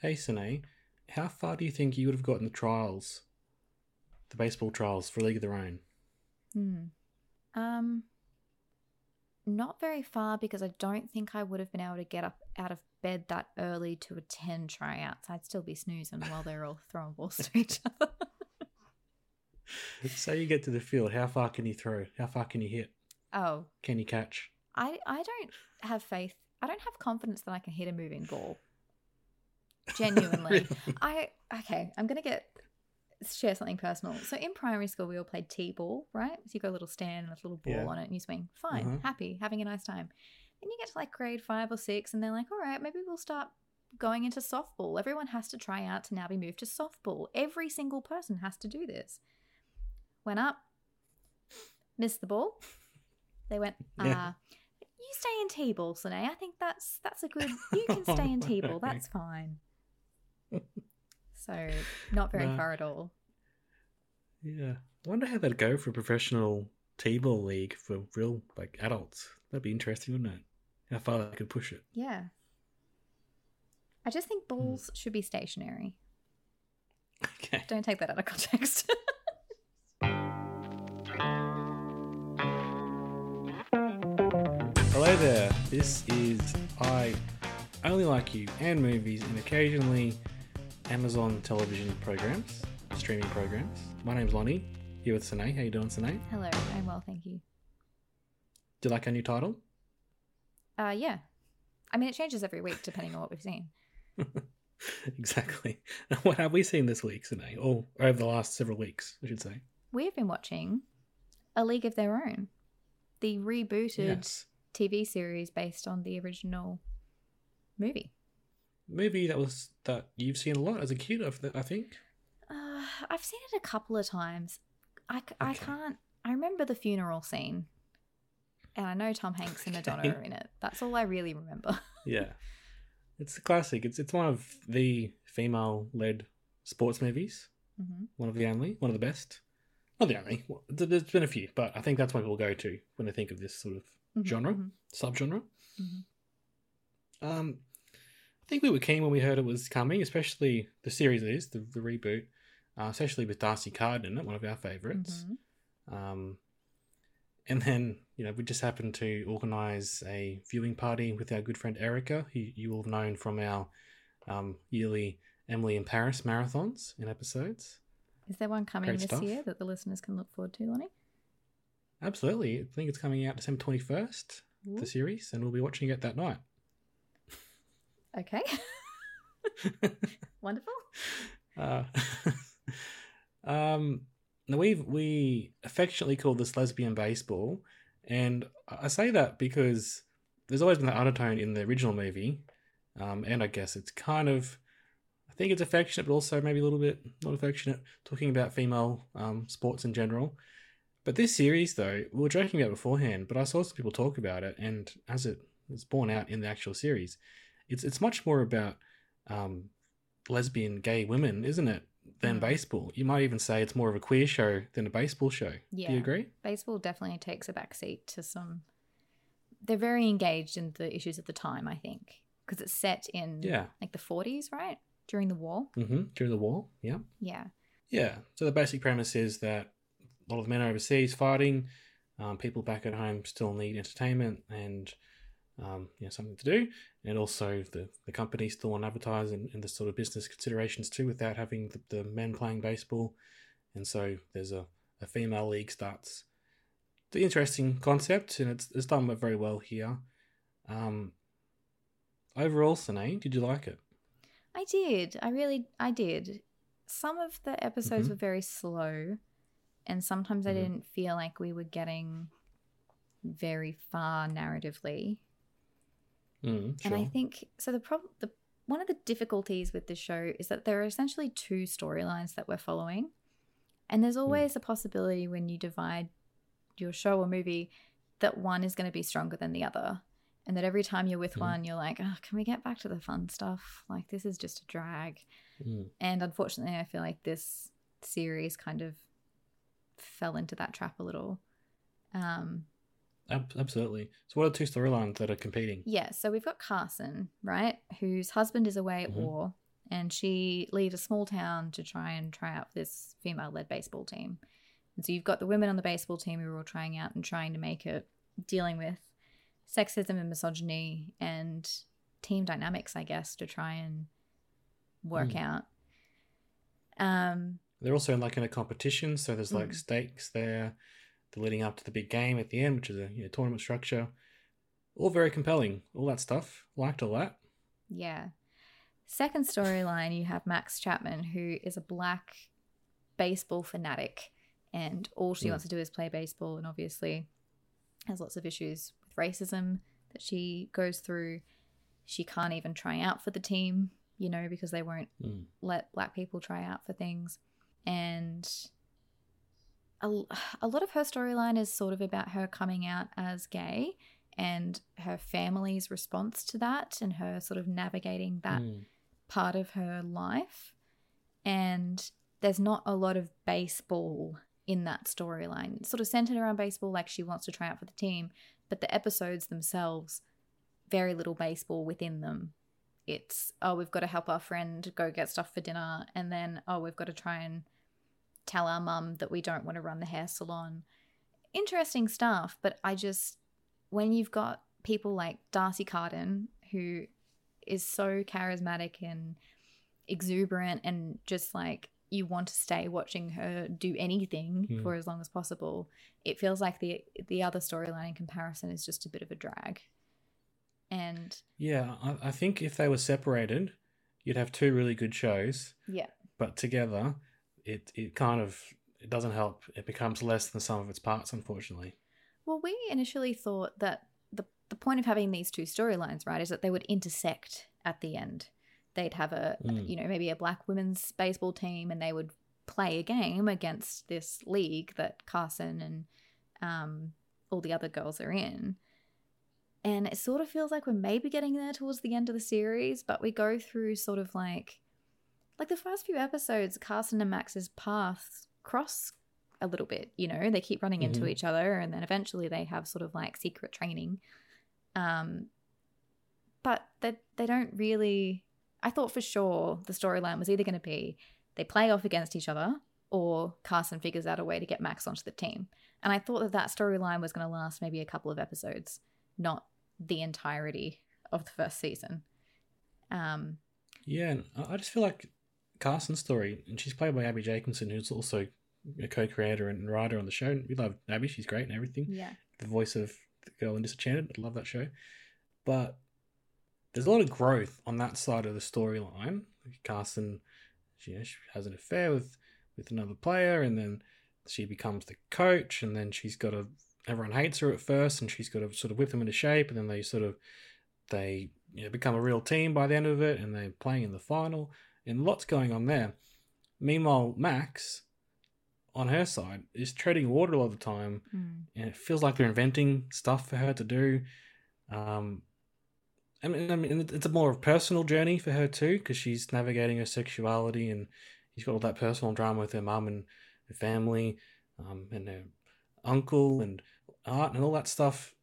Hey, Sine, how far do you think you would have gotten the trials, the baseball trials for League of Their Own? Hmm. Um, not very far because I don't think I would have been able to get up out of bed that early to attend tryouts. I'd still be snoozing while they're all throwing balls to each other. Say you get to the field, how far can you throw? How far can you hit? Oh, Can you catch? I I don't have faith. I don't have confidence that I can hit a moving ball. Genuinely. I okay, I'm gonna get share something personal. So in primary school we all played T ball, right? So you got a little stand and a little ball Yeah. on it and you swing. Fine, Mhm. happy, having a nice time. Then you get to like grade five or six and they're like, all right, maybe we'll start going into softball. Everyone has to try out to now be moved to softball. Every single person has to do this. Went up, missed the ball. They went, Yeah. uh, you stay in T-ball, Sine. I think that's that's a good. You can stay in T-ball. That's fine. So not very No. far at all. Yeah. I wonder how that'd go for a professional T-ball league for real, like, adults. That'd be interesting, wouldn't it? How far they could push it. Yeah. I just Hmm. think balls should be stationary. Okay. Don't take that out of context. Hello there. This is I Only Like You and movies and occasionally Amazon television programs, streaming programs. My name's Lonnie, here with Sine. How you doing, Sine? Hello, I'm well, thank you. Do you like our new title? Uh, yeah. I mean, it changes every week depending on what we've seen. exactly. What have we seen this week, Sine? Or over the last several weeks, I should say. We've been watching A League of Their Own, the rebooted Yes. TV series based on the original movie. Movie that was that you've seen a lot as a kid, I think. Uh, I've seen it a couple of times. I, Okay. can't. I remember the funeral scene, and I know Tom Hanks and Madonna Okay. are in it. That's all I really remember. Yeah. It's a classic. It's it's one of the female led sports movies. hmm One of the only, one of the best. Not the only. Well, There's been a few, but I think that's what people go to when they think of this sort of genre, mhm. subgenre. Mhm. Um, I think we were keen when we heard it was coming, especially the series is the, the reboot, uh, especially with D'Arcy Carden in it, one of our favorites. Mhm. Um, and then you know we just happened to organise a viewing party with our good friend Erica, who you will have known from our um, yearly Emily in Paris marathons and episodes. Is there one coming Great this stuff. year that the listeners can look forward to, Lonnie? Absolutely, I think it's coming out December twenty first, Ooh. the series, and we'll be watching it that night. Okay. Wonderful. Uh, um, now we we affectionately call this lesbian baseball, and I I say that because there's always been that undertone in the original movie, um, and I guess it's kind of, I think it's affectionate, but also maybe a little bit not affectionate, talking about female um, sports in general. But this series, though, we were joking about beforehand, but I saw some people talk about it, and as it was borne out in the actual series, it's it's much more about um, lesbian gay women, isn't it, than Mm. baseball? You might even say it's more of a queer show than a baseball show. Do you agree? Baseball definitely takes a backseat to some. They're very engaged in the issues of the time, I think, because it's set in Yeah. like the 40s, right? During the war. hmm During the war, yeah. Yeah. Yeah. So the basic premise is that a lot of the men are overseas fighting. Um, people back at home still need entertainment and um, you know something to do, and also the the company still want to advertise and, and the sort of business considerations too, without having the, the men playing baseball. And so there's a, a female league starts. The interesting concept, and it's it's done very well here. Um, overall, Sine, did you like it? I did. I really, I did. Some of the episodes Mhm. were very slow, and sometimes I Mhm. didn't feel like we were getting very far narratively. Mm, And I think so. The problem, the one of the difficulties with this show is that there are essentially two storylines that we're following, and there's always a possibility when you divide your show or movie that one is going to be stronger than the other, and that every time you're with Mhm. one, you're like, oh, "Can we get back to the fun stuff? Like this is just a drag." Mm. And unfortunately, I feel like this series kind of fell into that trap a little. Um, absolutely. So, what are the two storylines that are competing? Yeah, so we've got Carson, right, whose husband is away at Mhm. war, and she leaves a small town to try and try out this female led baseball team. And so you've got the women on the baseball team who are all trying out and trying to make it, dealing with sexism and misogyny and team dynamics, I guess, to try and work Mm. out. Um, They're also like in a competition, so there's like Mm. stakes there. They're leading up to the big game at the end, which is a you know, tournament structure. All very compelling. All that stuff. Liked all that. Yeah. Second storyline, you have Max Chapman, who is a black baseball fanatic, and all she Mm. wants to do is play baseball, and obviously has lots of issues with racism that she goes through. She can't even try out for the team, you know, because they won't Mm. let black people try out for things. And a, a lot of her storyline is sort of about her coming out as gay and her family's response to that and her sort of navigating that Mm. part of her life. And there's not a lot of baseball in that storyline. It's sort of centered around baseball, like she wants to try out for the team, but the episodes themselves, very little baseball within them. It's, oh, we've got to help our friend go get stuff for dinner, and then, oh, we've got to try and tell our mum that we don't want to run the hair salon. Interesting stuff, but I just, when you've got people like D'Arcy Carden, who is so charismatic and exuberant and just like you want to stay watching her do anything Hmm. for as long as possible. It feels like the the other storyline in comparison is just a bit of a drag. And Yeah, I, I think if they were separated, you'd have two really good shows. yeah, But together, it it kind of it doesn't help. It becomes less than some of its parts, unfortunately. well, we initially thought that the the point of having these two storylines, right, is that they would intersect at the end. They'd have a Mm. you know maybe a black women's baseball team, and they would play a game against this league that Carson and um, all the other girls are in. And it sort of feels like we're maybe getting there towards the end of the series, but we go through sort of like like the first few episodes, Carson and Max's paths cross a little bit, you know, they keep running into Mhm. each other and then eventually they have sort of like secret training. Um but they they don't really I thought for sure the storyline was either going to be they play off against each other or Carson figures out a way to get Max onto the team. And I thought that that storyline was going to last maybe a couple of episodes, not the entirety of the first season. Um, Yeah, I just feel like Carson's story, and she's played by Abbi Jacobson, who's also a co-creator and writer on the show. We love Abby; she's great and everything. yeah. The voice of the girl in Disenchanted, I love that show. But there's a lot of growth on that side of the storyline. Carson, she, you know, she has an affair with with another player, and then she becomes the coach, and then she's got to. Everyone hates her at first, and she's got to sort of whip them into shape, and then they sort of they you know, become a real team by the end of it, and they're playing in the final, and lots going on there. Meanwhile, Max, on her side, is treading water all the time, Mm. and it feels like they're inventing stuff for her to do. Um, I mean, I mean, it's a more personal journey for her too, because she's navigating her sexuality, and she's got all that personal drama with her mum and her family, um, and her uncle and art and all that stuff.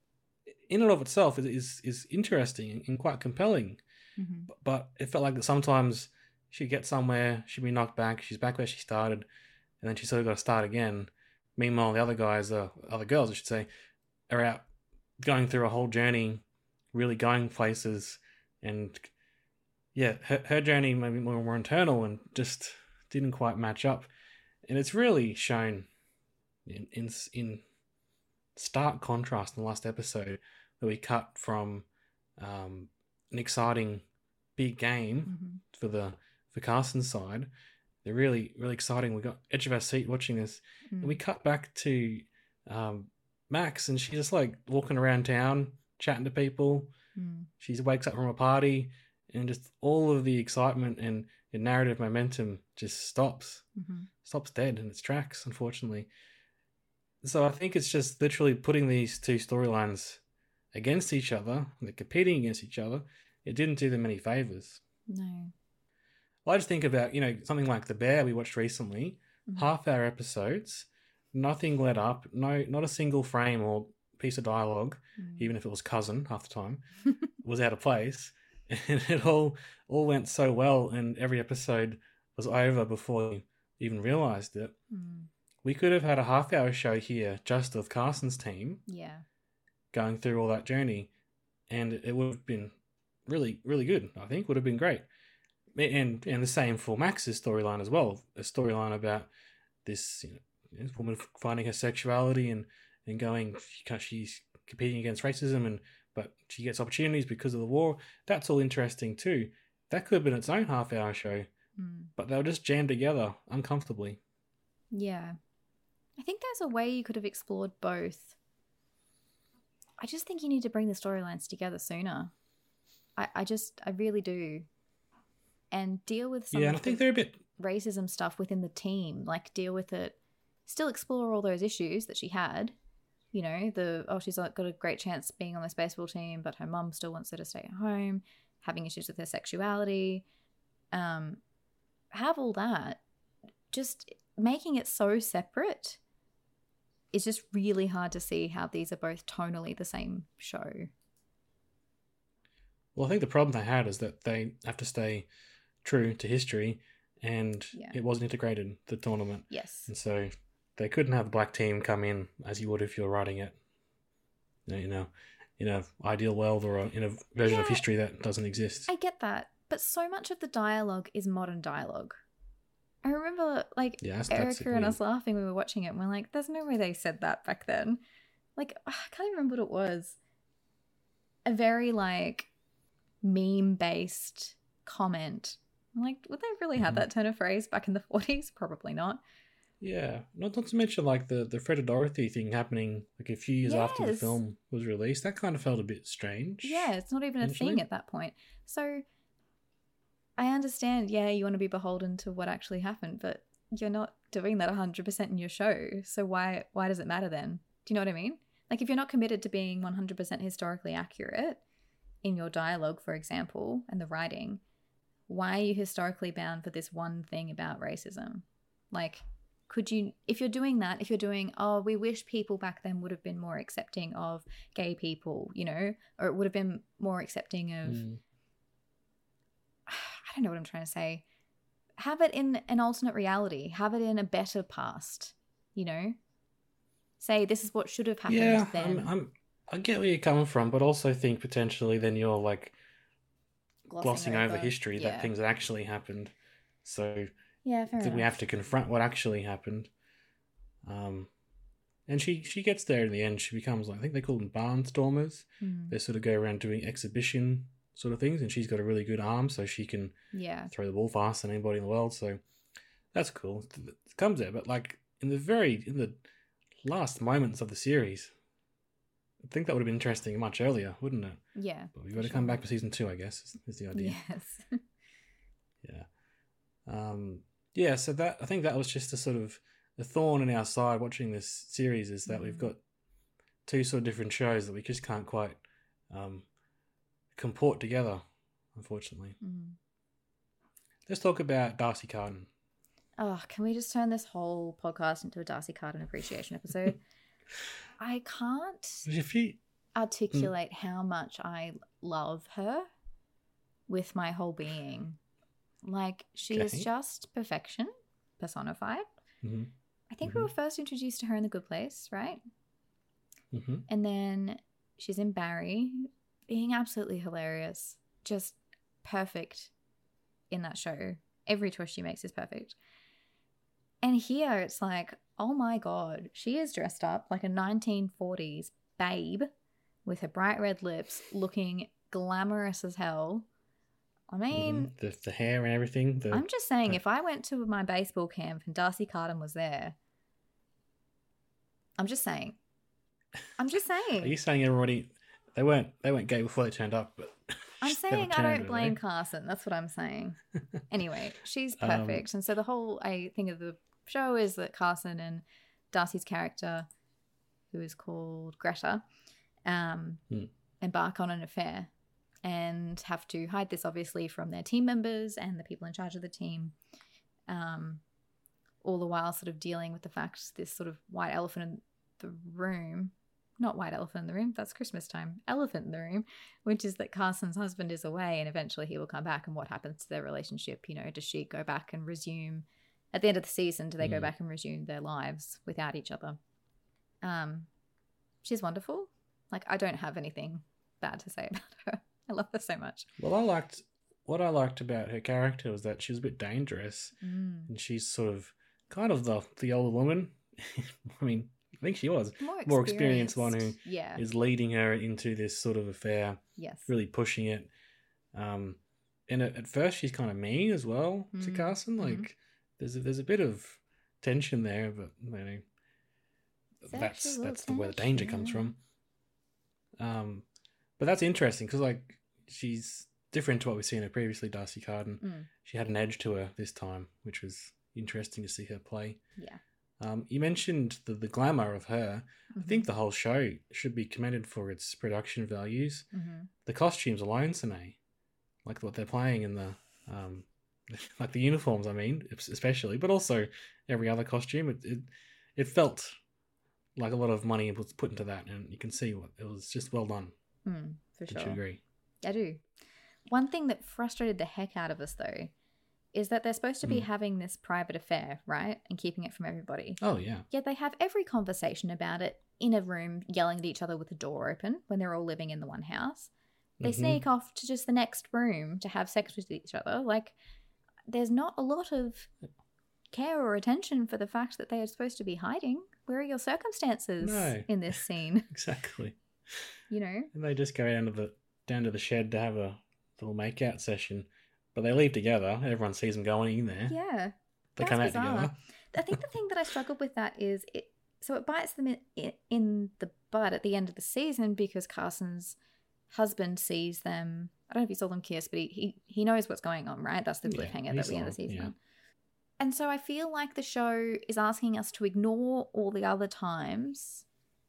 In and of itself is is, is interesting and quite compelling, Mhm. but, but it felt like that sometimes she'd get somewhere, she'd be knocked back, she's back where she started, and then she's sort of got to start again. Meanwhile, the other guys, uh, other girls, I should say, are out going through a whole journey, really going places, and yeah, her, her journey maybe more, more internal and just didn't quite match up, and it's really shown in in in stark contrast in the last episode that we cut from um, an exciting big game Mhm. for the for Carson's side. They're really really exciting. We got edge of our seat watching this, and we Mm. cut back to um, Max, and she's just like walking around town, chatting to people, Mm. She wakes up from a party, and just all of the excitement and, and narrative momentum just stops, hmm stops dead in its tracks, unfortunately. So I think it's just literally putting these two storylines against each other, they're competing against each other. It didn't do them any favors. No. I just think about, you know, something like The Bear we watched recently, Mhm. half hour episodes, nothing led up, no not a single frame or piece of dialogue, Mm. even if it was cousin half the time, was out of place. And it all all went so well and every episode was over before you even realized it. Mm. We could have had a half hour show here just of Carson's team Yeah. going through all that journey, and it would have been really, really good. I think would have been great, and and the same for Max's storyline as well. A storyline about this, you know, this woman finding her sexuality and and going, she's competing against racism, and but she gets opportunities because of the war. That's all interesting too. That could have been its own half hour show, Mm. but they were just jammed together uncomfortably. Yeah. I think there's a way you could have explored both. I just think you need to bring the storylines together sooner. I, I just, I really do. And deal with some yeah, I think the they're a bit racism stuff within the team. Like, deal with it. Still explore all those issues that she had. You know, the, oh, she's got a great chance being on this baseball team, but her mum still wants her to stay at home, having issues with her sexuality. Um, have all that. Just making it so separate is just really hard to see how these are both tonally the same show. Well, I think the problem they had is that they have to stay true to history, and Yeah. it wasn't integrated the tournament, Yes. and so they couldn't have the black team come in as you would if you're writing it, you know, in a ideal world or a, in a version of history that doesn't exist. I get that, but so much of the dialogue is modern dialogue. I remember, like, Yeah, that's- that's Erica and us laughing when we were watching it, and we're like, there's no way they said that back then. Like, I can't even remember what it was. A very, like, meme based comment. I'm like, would they really have Mhm. that turn of phrase back in the 40s? Probably not. Yeah, not not to mention like the the Fred and Dorothy thing happening like a few years after the film was released. That kind of felt a bit strange. Yeah, it's not even a thing at that point. So I understand, yeah, you want to be beholden to what actually happened, but you're not doing that 100% in your show. So why why does it matter then? Do you know what I mean? Like if you're not committed to being 100% historically accurate in your dialogue, for example, and the writing, why are you historically bound for this one thing about racism? Like could you if you're doing that if you're doing oh we wish people back then would have been more accepting of gay people you know or it would have been more accepting of Mm. i don't know what i'm trying to say have it in an alternate reality have it in a better past you know say this is what should have happened Yeah, then I'm, I'm I get where you're coming from, but also think potentially then you're like glossing, over, history yeah. that things that actually happened. So yeah I think we have to confront what actually happened. Um, and she she gets there in the end. She becomes like I think they call them barnstormers. Hmm. They sort of go around doing exhibition sort of things, and she's got a really good arm, so she can yeah throw the ball faster than anybody in the world. So that's cool. It comes there, but like in the very in the last moments of the series, I think that would have been interesting much earlier, wouldn't it? yeah But we've got to sure. come back for season two, I guess, is, is the idea. yes Yeah. Um, yeah, so that I think that was just a sort of a thorn in our side watching this series is that we've Mhm. got two sort of different shows that we just can't quite um, comport together, unfortunately. Mm. Let's talk about D'Arcy Carden. Oh, can we just turn this whole podcast into a D'Arcy Carden appreciation episode? I can't you, articulate how much I love her with my whole being. Like, she is just perfection personified. Mhm. I think we were first introduced to her in The Good Place, right? hmm And then she's in Barry, being absolutely hilarious, just perfect in that show. Every choice she makes is perfect. And here it's like, oh my god, she is dressed up like a 1940s babe with her bright red lips, looking glamorous as hell. I mean, Mhm. the the hair and everything. The, I'm just saying, the- if I went to my baseball camp and D'Arcy Carden was there, I'm just saying. I'm just saying. Are you saying everybody They weren't they weren't gay before they turned up, but I'm saying I don't blame? Carson. That's what I'm saying. anyway, she's Um, perfect. and so the whole I think of the show is that Carson and D'Arcy's character, who is called Greta, um, Hmm. embark on an affair and have to hide this obviously from their team members and the people in charge of the team. Um, all the while sort of dealing with the fact this sort of white elephant in the room not white elephant in the room that's christmas time elephant in the room which is that carson's husband is away and eventually he will come back and what happens to their relationship you know does she go back and resume at the end of the season do they go Mm. back and resume their lives without each other um she's wonderful like i don't have anything bad to say about her i love her so much Well, I liked what I liked about her character was that she was a bit dangerous, Mm. and she's sort of kind of the the older woman. I mean, I think she was more, More experienced one who yeah is leading her into this sort of affair, yes really pushing it. Um, and at, at first she's kind of mean as well to Mm, Carson. mhm. Like there's a, there's a bit of tension there, but you know, that's that's the where the danger comes from. Um, but that's interesting because like she's different to what we've seen her previously. D'Arcy Carden, Mm. she had an edge to her this time, which was interesting to see her play. yeah Um, you mentioned the the glamour of her. I Mhm. think the whole show should be commended for its production values. Mhm. The costumes alone, Sine, like what they're playing in the um, like the uniforms. I mean, especially, but also every other costume. It it, it felt like a lot of money was put into that, and you can see what it was just well done. Mm, for Did sure you agree? I do. One thing that frustrated the heck out of us, though, is that they're supposed to be Mm. having this private affair, right? And keeping it from everybody. Oh yeah, Yet they have every conversation about it in a room, yelling at each other with the door open when they're all living in the one house. They Mhm. sneak off to just the next room to have sex with each other. Like, there's not a lot of care or attention for the fact that they are supposed to be hiding. Where are your circumstances No. in this scene? exactly. You know? And they just go down to the down to the shed to have a little makeout session, but they leave together. Everyone sees them going in there. Yeah. they that's come out bizarre. together. I think the thing that I struggled with that is it. So it bites them in, in, in the butt at the end of the season because Carson's husband sees them. I don't know if he saw them kiss, but he he, he knows what's going on, right? That's the Yeah, cliffhanger he at the end of the season. yeah. And so I feel like the show is asking us to ignore all the other times.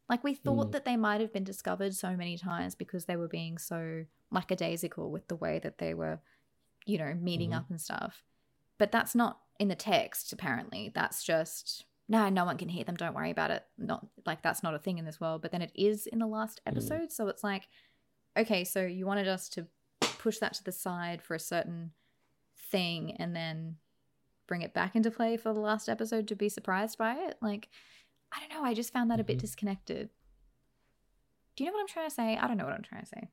Like we thought Mm. that they might have been discovered so many times because they were being so lackadaisical with the way that they were, you know, meeting Mhm. up and stuff. But that's not in the text, apparently. That's just no, no one can hear them. Don't worry about it. Not like that's not a thing in this world. But then it is in the last Mm. episode. So it's like, okay, so you wanted us to push that to the side for a certain thing and then bring it back into play for the last episode to be surprised by it. Like, I don't know. I just found that a bit Mhm. disconnected. Do you know what I'm trying to say? I don't know what I'm trying to say.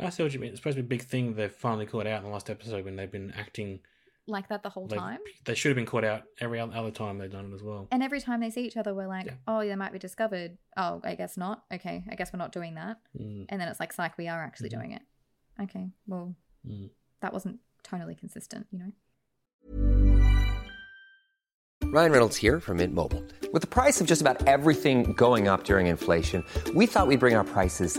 I see what you mean. It's supposed to be a big thing they've finally caught out in the last episode when they've been acting. Like that the whole They've- time. They should have been caught out every other time they've done it as well. And every time they see each other, we're like, Yeah. oh, they might be discovered. Oh, I guess not. Okay, I guess we're not doing that. Mm, And then it's like, psych, we are actually Mhm. doing it. Okay, well, mm. that wasn't tonally consistent, you know? Ryan Reynolds here from Mint Mobile. With the price of just about everything going up during inflation, we thought we'd bring our prices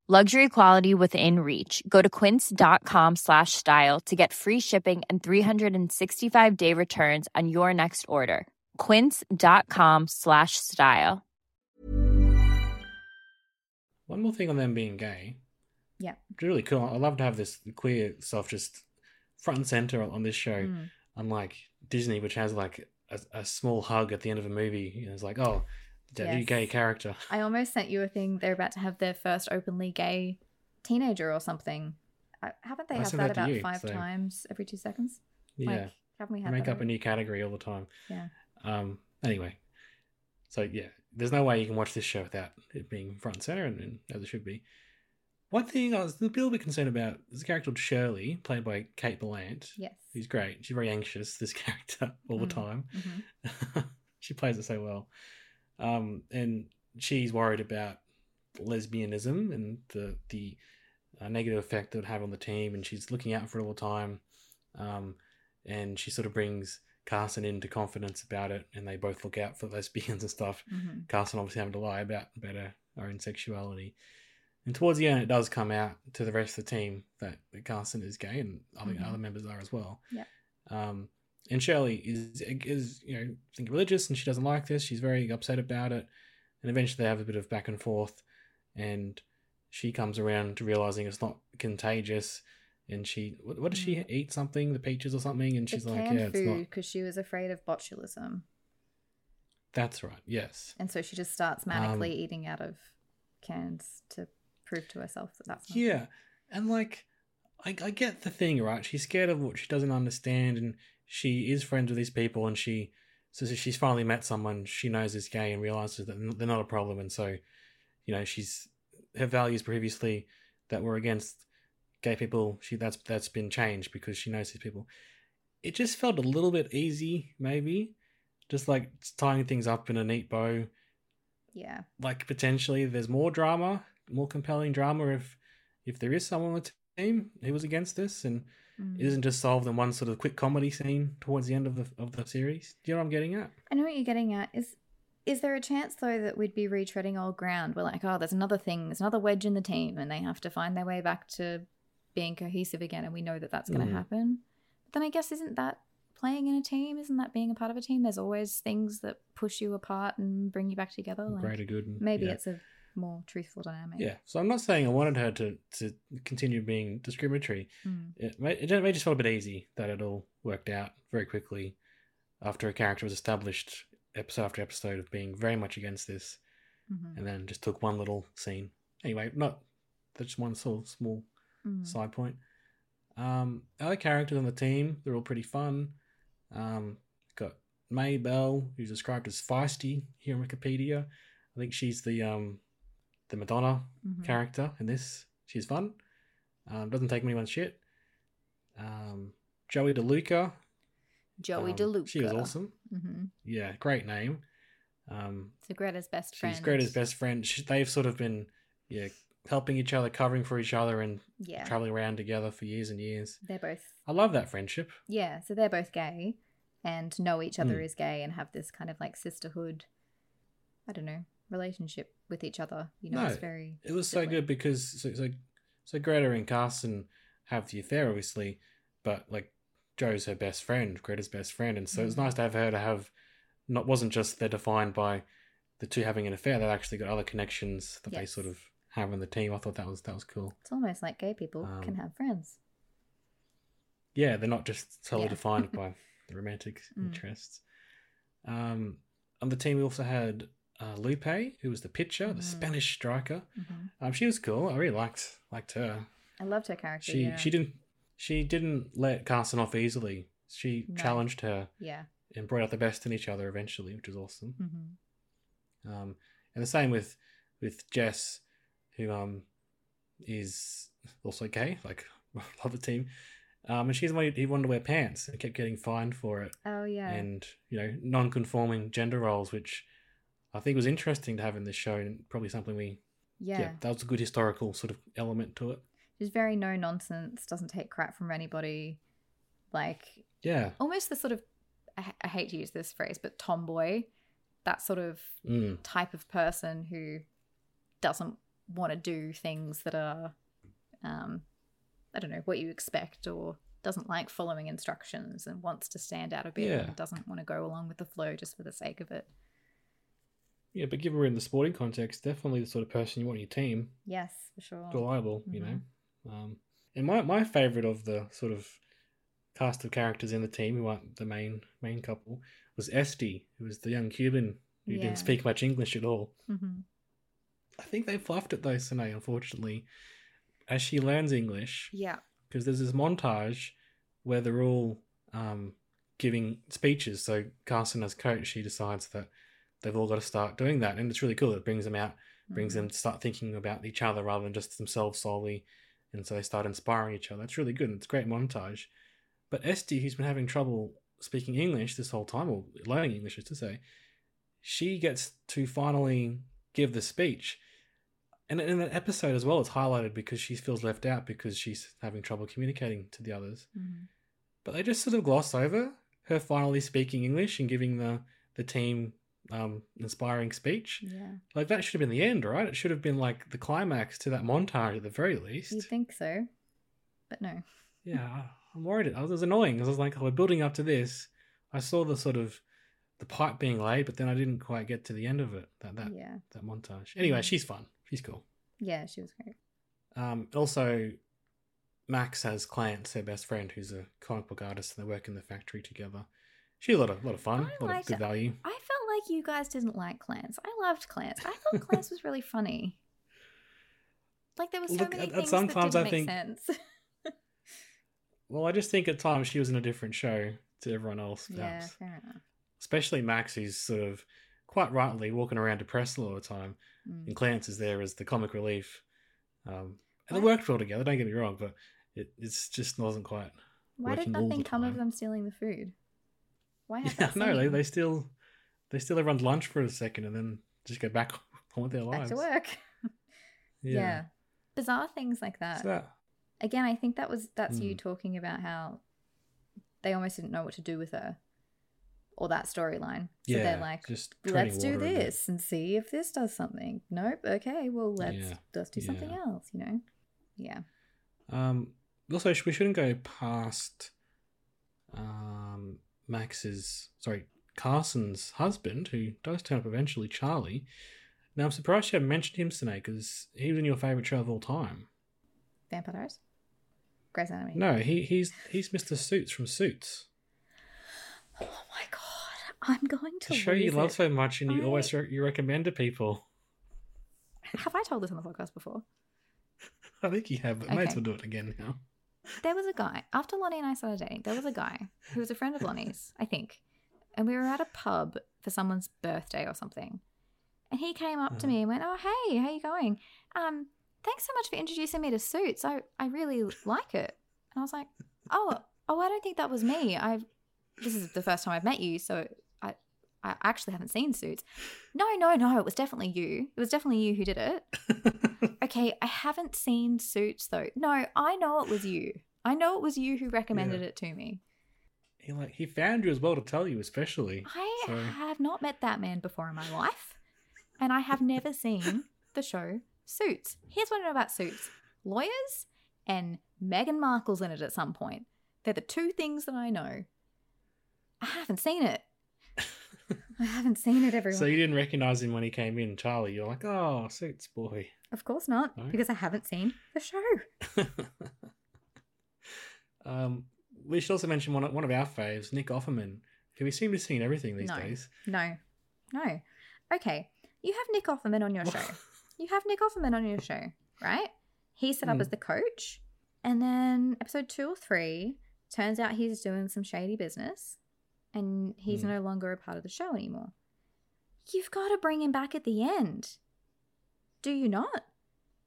Luxury quality within reach. Go to quince.com slash style to get free shipping and 365 day returns on your next order. Quince.com slash style. One more thing on them being gay. Yeah. It's really cool. I love to have this queer stuff just front and center on this show. Mm. Unlike Disney, which has like a, a small hug at the end of a movie. You know, it's like, oh, that new gay character. I almost sent you a thing. They're about to have their first openly gay teenager or something. I, haven't they I had that about you, five so- times every two seconds? Yeah, Like, haven't we had make up a new category all the time. Yeah. Um. Anyway, so yeah, there's no way you can watch this show without it being front and center, and, and as it should be. One thing I was a little bit concerned about is a character called Shirley, played by Kate Berlant. Yes. Who's great. She's very anxious. This character all the Mm. time. Mhm. she plays it so well. Um, and she's worried about lesbianism and the the uh, negative effect it would have on the team, and she's looking out for it all the time. Um, and she sort of brings Carson into confidence about it, and they both look out for lesbians and stuff. Mhm. Carson obviously having to lie about about her, own sexuality. And towards the end, it does come out to the rest of the team that, that Carson is gay, and other Mhm. other members are as well. Yeah. Um, and Shirley is is you know think religious, and she doesn't like this. She's very upset about it, and eventually they have a bit of back and forth, and she comes around to realizing it's not contagious. And she, what, what does she Mm. eat? Something, the peaches or something? And she's like, yeah, it's not. because she was afraid of botulism, That's right. Yes. and so she just starts Um, manically eating out of cans to prove to herself that that's not Yeah, and like, I, I get the thing, right? She's scared of what she doesn't understand, and she is friends with these people, and she, so she's finally met someone she knows is gay and realizes that they're not a problem, and so, you know, she's her values previously that were against gay people. She that's that's been changed because she knows these people. It just felt a little bit easy, maybe, just like tying things up in a neat bow Yeah. like potentially there's more drama, more compelling drama if if there is someone on the team who was against this and Mm. it isn't just solved in one sort of quick comedy scene towards the end of the of the series. Do you know what I'm getting at? I know what you're getting at. Is is there a chance though that we'd be retreading old ground? We're like, oh, there's another thing, there's another wedge in the team, and they have to find their way back to being cohesive again, and we know that that's going to Mm. happen. But then I guess isn't that playing in a team? Isn't that being a part of a team? There's always things that push you apart and bring you back together. Like, Greater good. and- maybe yeah. it's a more truthful dynamic. Yeah, so I'm not saying I wanted her to, to continue being discriminatory. Mm. It may, it may just felt a bit easy that it all worked out very quickly after a character was established episode after episode of being very much against this Mhm. and then just took one little scene. Anyway, not that's just one sort of small Mm. side point. Um, other characters on the team, they're all pretty fun. Um, got Maybelle, who's described as feisty here on Wikipedia. I think she's the um, the Madonna Mhm. character in this. She's fun. Um, doesn't take anyone's shit. Um, Joey DeLuca. Joey um, DeLuca. She was awesome. hmm Yeah, great name. Um, So Greta's best friend. she's Greta's best friend. She, they've sort of been, yeah, helping each other, covering for each other, and Yeah. traveling around together for years and years. They're both I love that friendship. Yeah, so they're both gay and know each other Mm. is gay and have this kind of like sisterhood, I don't know, relationship with each other. You know, No, it's very. It was so good because so, so so Greta and Carson have the affair, obviously, but like Joe's her best friend, Greta's best friend, and so it's Mhm. nice to have her to have not wasn't just they're defined by the two having an affair. They've actually got other connections that they sort of have in the team. I thought that was that was cool. It's almost like gay people Um, can have friends. Yeah, they're not just solely Yeah. defined by the romantic Mm. interests. Um, on the team we also had uh, Lupe, who was the pitcher, the Mm. Spanish striker. hmm Um, she was cool. I really liked liked her. I loved her character. She yeah. she didn't she didn't let Carson off easily. She No. challenged her Yeah. and brought out the best in each other eventually, which was awesome. hmm Um, and the same with with Jess, who um is also gay, like love the team. Um, and she's the one who wanted to wear pants and kept getting fined for it, Oh, yeah. and you know non-conforming gender roles, which I think it was interesting to have in this show, and probably something we yeah. yeah, that was a good historical sort of element to it. She's very no nonsense, doesn't take crap from anybody. Like, Yeah, almost the sort of, I, I hate to use this phrase, but tomboy, that sort of mm, type of person who doesn't want to do things that are um i don't know what you expect or doesn't like following instructions and wants to stand out a bit Yeah. and doesn't want to go along with the flow just for the sake of it yeah, but given we're in the sporting context, definitely the sort of person you want on your team. yes for sure reliable, you Mhm. know. Um, and my my favorite of the sort of cast of characters in the team who aren't the main main couple was Esti, who was the young Cuban who Yeah. didn't speak much English at all. hmm I think they fluffed it though, Sine, unfortunately. As she learns English, Yeah. because there's this montage where they're all um, giving speeches. So Carson, as coach, she decides that they've all got to start doing that, and it's really cool. It brings them out, brings Mm-hmm. them to start thinking about each other rather than just themselves solely, and so they start inspiring each other. It's really good. and It's a great montage. But Esti, who's been having trouble speaking English this whole time, or learning English, is to say, she gets to finally give the speech. And in that episode as well, it's highlighted because she feels left out because she's having trouble communicating to the others. Mhm. But they just sort of gloss over her finally speaking English and giving the the team um, inspiring speech. Yeah. Like that should have been the end, right? It should have been like the climax to that montage at the very least. You'd think so, but no. Yeah, I'm worried. It was annoying because I was like, oh, we're building up to this. I saw the sort of the pipe being laid, but then I didn't quite get to the end of it. That that yeah. that montage. Anyway, she's fun. She's cool. Yeah, she was great. Um, also, Max has Clance, her best friend, who's a comic book artist, and they work in the factory together. She's a lot of lot of fun, I a lot of good value. I felt like you guys didn't like Clance. I loved Clance. I thought Clance was really funny. Like there were so Look, many at- things sometimes that I didn't think- make sense. Well, I just think at times she was in a different show to everyone else, yeah, perhaps. fair enough. Especially Max, who's sort of quite rightly walking around depressed a lot of the time, Mm. and Clance is there as the comic relief. Um, and they worked well together. Don't get me wrong, but it it's just wasn't quite. Why did all nothing come of them stealing the food? Why have Yeah, no, they, they still they steal everyone's lunch for a second and then just go back on with their lives. back to work. yeah. bizarre things like that. So Again, I think that was that's you Hmm. talking about how they almost didn't know what to do with her, or that storyline. So yeah, they're like, just let's do water a bit. this and see if this does something. Nope. Okay. Well, let's Yeah, let's do something yeah. else. You know. Yeah. Um, also, we shouldn't go past um, Max's, sorry, Carson's husband, who does turn up eventually, Charlie. Now, I'm surprised you haven't mentioned him tonight because he was in your favorite show of all time. Vampire Diaries. Grey's Anatomy. No, he he's he's Mr. Suits from Suits. Oh my god! I'm going to The show you lose love it. so much and you I- always re- you recommend to people. Have I told this on the podcast before? I think you have, but may as well do it again now. There was a guy after Lonnie and I started dating. There was a guy who was a friend of Lonnie's, I think, and we were at a pub for someone's birthday or something. And he came up to Uh-huh. me and went, "Oh, hey, how you going? Um, thanks so much for introducing me to Suits. I I really like it." And I was like, "Oh, oh, I don't think that was me. I this is the first time I've met you, so I I actually haven't seen Suits. No, no, no, it was definitely you. It was definitely you who did it. Okay, I haven't seen Suits though. No, I know it was you. I know it was you who recommended Yeah. it to me. He like he found you as well to tell you, especially. I So- have not met that man before in my life, and I have never seen the show Suits. Here's what I know about Suits: lawyers and Meghan Markle's in it at some point. They're the two things that I know. I haven't seen it. I haven't seen it, everyone. So you didn't recognize him when he came in, Charlie. You're like, oh, Suits boy. of course not, No? because I haven't seen the show. um, we should also mention one of, one of our faves, Nick Offerman, who we seem to see in everything these No. days. No, no. Okay, you have Nick Offerman on your show. you have Nick Offerman on your show, right? He set up Mm. as the coach, and then episode two or three turns out he's doing some shady business, and he's Mm. no longer a part of the show anymore. You've got to bring him back at the end, do you not?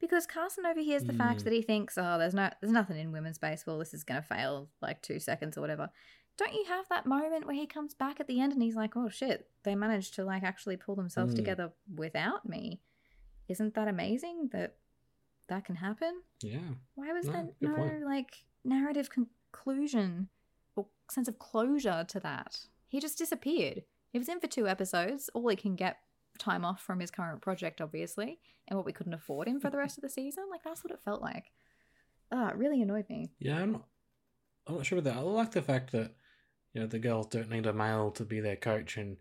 Because Carson overhears the fact Mm. that he thinks, "Oh, there's no, there's nothing in women's baseball. This is gonna fail like two seconds or whatever." Don't you have that moment where he comes back at the end and he's like, "Oh shit, they managed to like actually pull themselves Mm. together without me"? Isn't that amazing that that can happen? Yeah. Why was No, there no point. like narrative conclusion or sense of closure to that? He just disappeared. He was in for two episodes. All he can get time off from his current project, obviously, and what we couldn't afford him for the rest of the season. Like that's what it felt like. Ah, it really annoyed me. Yeah, I'm not, I'm not sure about that. I like the fact that, you know, the girls don't need a male to be their coach and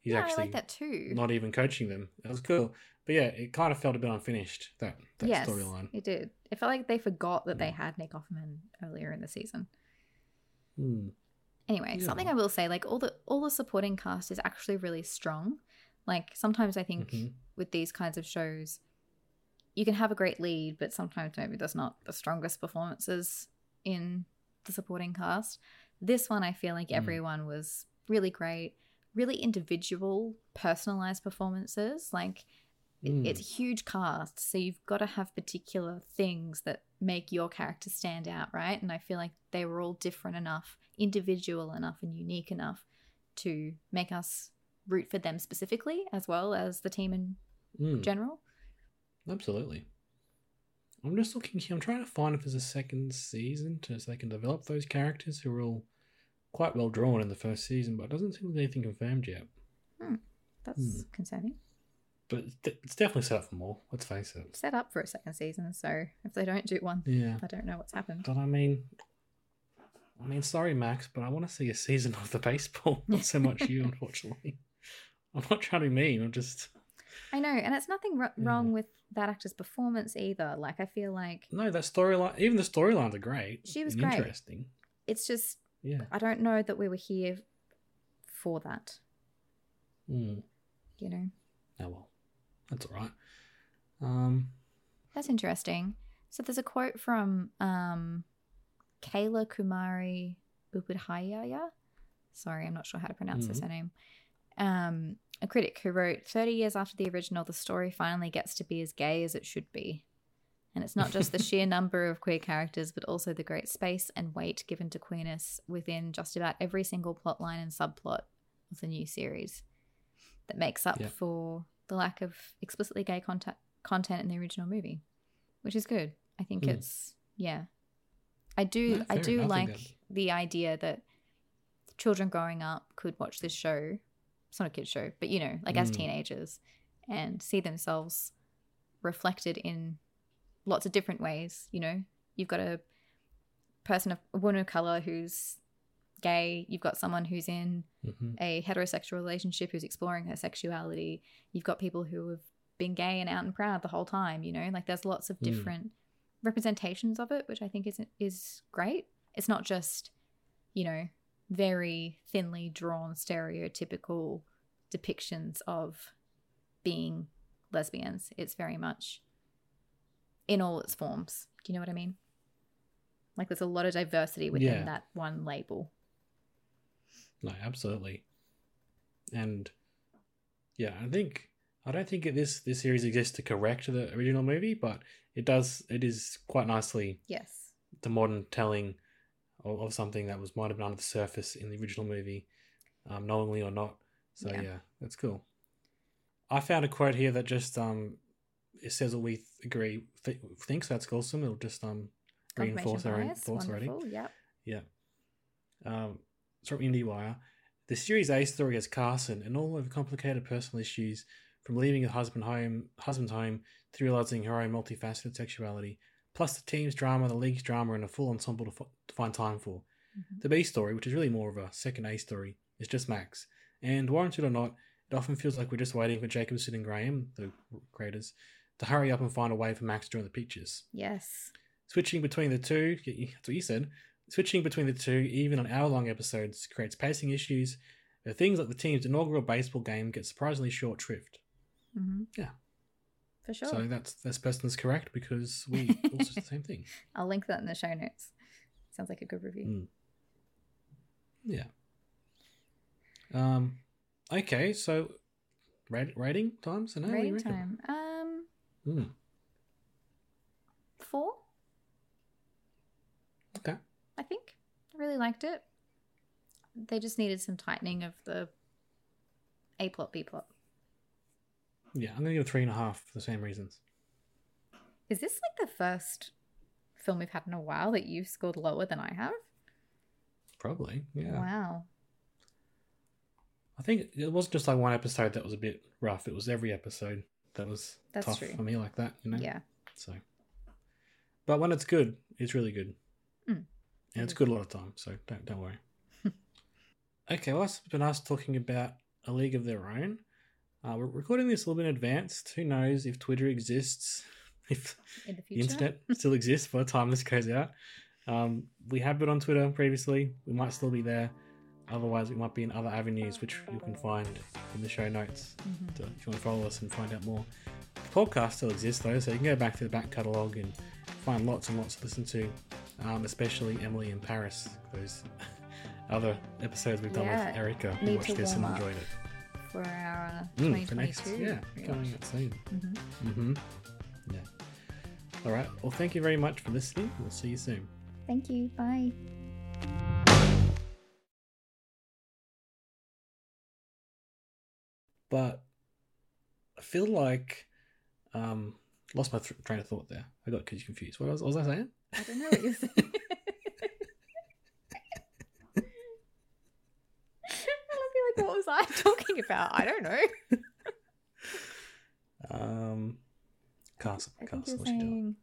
he's yeah, actually I like that too. not even coaching them. That was cool. But yeah, it kind of felt a bit unfinished, that, that yes, storyline. it did. It felt like they forgot that they Mm. had Nick Offerman earlier in the season. Hmm. Anyway, Yeah. something I will say, like all the all the supporting cast is actually really strong. Like sometimes I think Mhm. with these kinds of shows, you can have a great lead, but sometimes maybe there's not the strongest performances in the supporting cast. This one, I feel like Mm. everyone was really great, really individual, personalized performances. Like Mm. it's a huge cast, so you've got to have particular things that make your character stand out, right? And I feel like they were all different enough, individual enough, and unique enough to make us root for them specifically, as well as the team in Mm. general. Absolutely. I'm just looking here. I'm trying to find if there's a second season to so they can develop those characters who are all quite well drawn in the first season, but it doesn't seem there's anything confirmed yet. That's Hmm. concerning. But it's definitely set up for more. Let's face it. Set up for a second season, so if they don't do one, Yeah. I don't know what's happened. But I mean, I mean, sorry, Max, but I want to see a season of the baseball. Not so much you, unfortunately. I'm not trying to be mean. I'm just I know, and it's nothing r- Yeah. wrong with that actor's performance either. Like I feel like no. That storyline, even the storylines are great. She was great. Interesting. it's just Yeah. I don't know that we were here for that. Mm. You know, Oh well, that's all right. Um. that's interesting. So there's a quote from um, Kayla Kumari Upadhyaya. Sorry, I'm not sure how to pronounce this Mhm. surname. Um, a critic who wrote 30 years after the original, the story finally gets to be as gay as it should be. And it's not just the sheer number of queer characters, but also the great space and weight given to queerness within just about every single plotline and subplot of the new series that makes up Yeah. for the lack of explicitly gay content content in the original movie, which is good. I think Hmm. it's yeah. I do Yeah, I do enough, like the idea that children growing up could watch this show. It's not a kid's show, but you know, like as Mm. teenagers and see themselves reflected in lots of different ways. You know, you've got a person of a woman of color who's gay. You've got someone who's in mhm. a heterosexual relationship who's exploring her sexuality. You've got people who have been gay and out and proud the whole time. You know, like there's lots of Mm. different representations of it, which I think is is great. It's not just you know very thinly drawn stereotypical depictions of being lesbians. It's very much in all its forms. Do you know what I mean? Like there's a lot of diversity within Yeah. that one label. No, absolutely. And yeah, I think I don't think this this series exists to correct the original movie, but it does. It is quite nicely Yes. the modern telling of, of something that was might have been under the surface in the original movie, um, knowingly or not. So Yeah. yeah. that's cool. I found a quote here that just um it says what we th- agree th- think. So that's awesome. It'll just um reinforce our own thoughts already. wonderful, Yep. Yeah. Um, it's from IndieWire. The Series A story has Carson and all of complicated personal issues, from leaving her husband home, husband's home to realizing her own multifaceted sexuality, plus the team's drama, the league's drama, and a full ensemble to, f- to find time for. Mhm. The B story, which is really more of a second A story, is just Max. And warranted or not, it often feels like we're just waiting for Jacobson and Graham, the creators, to hurry up and find a way for Max during the pictures. Yes. Switching between the two, that's what you said. Switching between the two, even on hour long episodes, creates pacing issues. things like the team's inaugural baseball game get surprisingly short shrift. hmm Yeah. For sure. So that's this person's correct because we also the same thing. I'll link that in the show notes. Sounds like a good review. Mm. Yeah. Um. Okay, so rate, rating times and Rating time. Um, Mm. four. Okay. I think I really liked it. They just needed some tightening of the A plot, B plot. Yeah, I'm gonna give it three and a half for the same reasons. Is this like the first film we've had in a while that you've scored lower than I have? Probably. Yeah. Wow. I think it wasn't just like one episode that was a bit rough. It was every episode that was That's tough true. for me like that. You know. Yeah. So, but when it's good, it's really good, Mm. and it's good a lot of time. So don't don't worry. okay, well, it's been us talking about a league of their own. Uh, we're recording this a little bit in advance. Who knows if Twitter exists, if In the the internet still exists by the time this goes out. Um, we have been on Twitter previously. We might still be there. Otherwise, we might be in other avenues, which you can find in the show notes to, if you want to follow us and find out more. The podcast still exists though, so you can go back to the back catalogue and find lots and lots to listen to, um, especially Emily in Paris. Those other episodes we've done Yeah, with Erica. We watched this and up. enjoyed it. For our uh, Mm, for next, yeah, coming out soon. Mhm. Mm-hmm. Yeah. All right. Well, thank you very much for listening. We'll see you soon. Thank you. Bye. But I feel like um lost my th- train of thought there. I got confused. What was, what was I saying? I don't know what you're saying. I'll be like, what was I talking about? I don't know. Um, castle, I castle. you're What's she doing?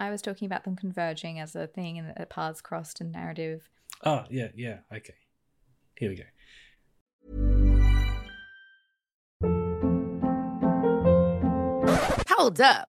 I was talking about them converging as a thing and a paths crossed in narrative. Oh yeah, yeah. Okay. Here we go. Hold up.